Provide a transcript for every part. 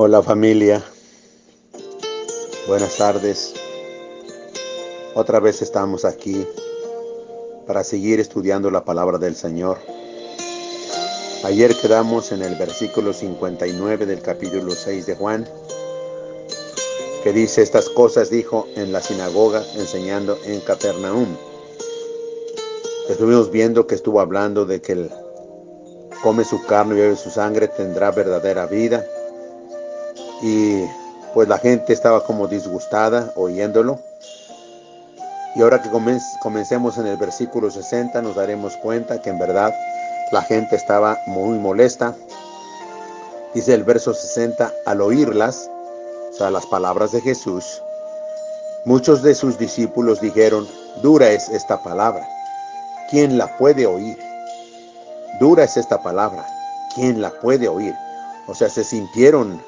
Hola familia, buenas tardes. Otra vez estamos aquí para seguir estudiando la palabra del Señor. Ayer quedamos en el versículo 59 del capítulo 6 de Juan, que dice estas cosas dijo en la sinagoga enseñando en Capernaum. Estuvimos viendo que estuvo hablando de que el come su carne y bebe su sangre tendrá verdadera vida y pues la gente estaba como disgustada oyéndolo. Y ahora que comencemos en el versículo 60 nos daremos cuenta que en verdad la gente estaba muy molesta. Dice el verso 60, al oírlas, o sea, las palabras de Jesús, muchos de sus discípulos dijeron, dura es esta palabra, ¿quién la puede oír? Dura es esta palabra, ¿quién la puede oír? O sea, se sintieron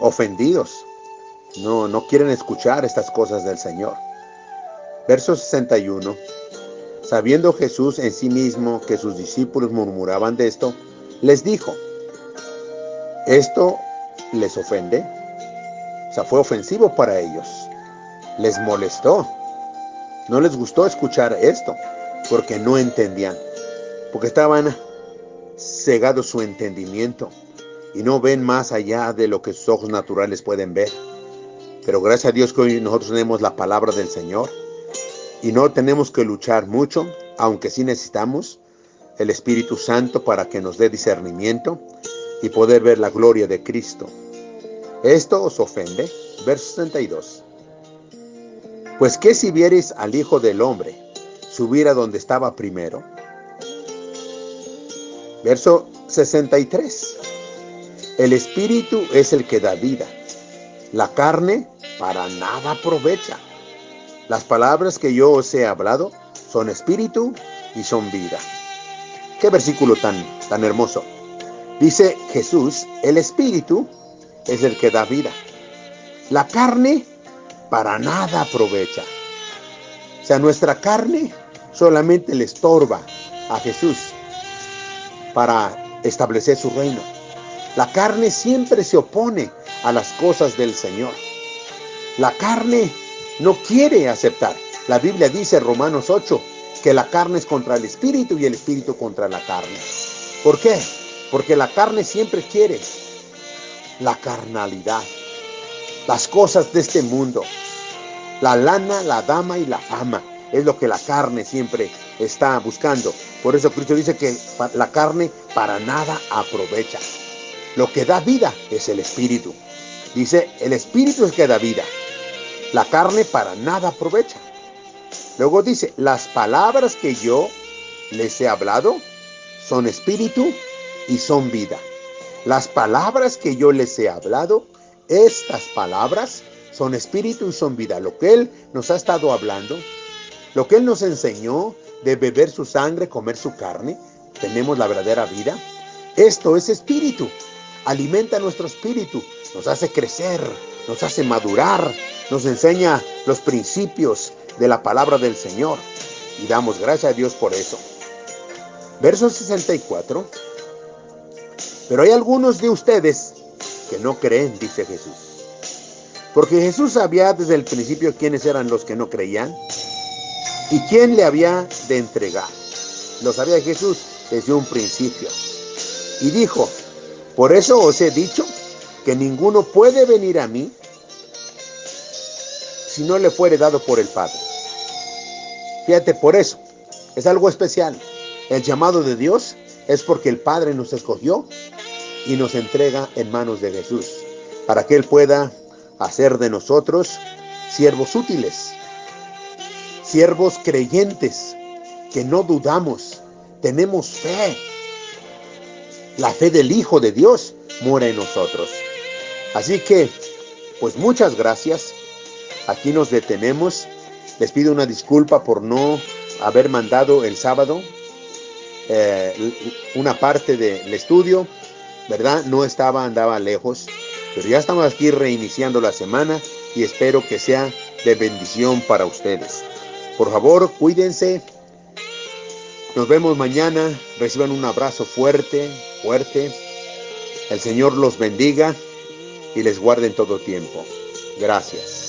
ofendidos. No, no quieren escuchar estas cosas del Señor. Verso 61. Sabiendo Jesús en sí mismo que sus discípulos murmuraban de esto, les dijo, ¿esto les ofende? O sea, fue ofensivo para ellos. Les molestó. No les gustó escuchar esto, porque no entendían, porque estaban cegados su entendimiento y no ven más allá de lo que sus ojos naturales pueden ver. Pero gracias a Dios que hoy nosotros tenemos la palabra del Señor y no tenemos que luchar mucho, aunque sí necesitamos el Espíritu Santo para que nos dé discernimiento y poder ver la gloria de Cristo. ¿Esto os ofende? Verso 62. Pues qué si vieres al Hijo del Hombre subir a donde estaba primero. Verso 63. El espíritu es el que da vida. La carne para nada aprovecha. Las palabras que yo os he hablado son espíritu y son vida. Qué versículo tan, tan hermoso. Dice Jesús, el espíritu es el que da vida. La carne para nada aprovecha. O sea, nuestra carne solamente le estorba a Jesús para establecer su reino. La carne siempre se opone a las cosas del Señor. La carne no quiere aceptar. La Biblia dice, Romanos 8, que la carne es contra el espíritu y el espíritu contra la carne. ¿Por qué? Porque la carne siempre quiere la carnalidad, las cosas de este mundo, la lana, la dama y la fama. Es lo que la carne siempre está buscando. Por eso Cristo dice que la carne para nada aprovecha. Lo que da vida es el espíritu. Dice, el espíritu es que da vida. La carne para nada aprovecha. Luego dice, las palabras que yo les he hablado son espíritu y son vida. Las palabras que yo les he hablado, estas palabras son espíritu y son vida. Lo que Él nos ha estado hablando, lo que Él nos enseñó de beber su sangre, comer su carne, tenemos la verdadera vida. Esto es espíritu alimenta nuestro espíritu, nos hace crecer, nos hace madurar, nos enseña los principios de la palabra del Señor. Y damos gracias a Dios por eso. Verso 64. Pero hay algunos de ustedes que no creen, dice Jesús. Porque Jesús sabía desde el principio quiénes eran los que no creían y quién le había de entregar. Lo sabía Jesús desde un principio. Y dijo, por eso os he dicho que ninguno puede venir a mí si no le fuere dado por el Padre. Fíjate, por eso es algo especial. El llamado de Dios es porque el Padre nos escogió y nos entrega en manos de Jesús, para que Él pueda hacer de nosotros siervos útiles, siervos creyentes, que no dudamos, tenemos fe, la fe del Hijo de Dios mora en nosotros. Así que, pues muchas gracias. Aquí nos detenemos. Les pido una disculpa por no haber mandado el sábado eh, una parte del estudio, ¿verdad? No estaba, andaba lejos, pero ya estamos aquí reiniciando la semana y espero que sea de bendición para ustedes. Por favor, cuídense. Nos vemos mañana. Reciban un abrazo fuerte, El Señor los bendiga y les guarde en todo tiempo. Gracias.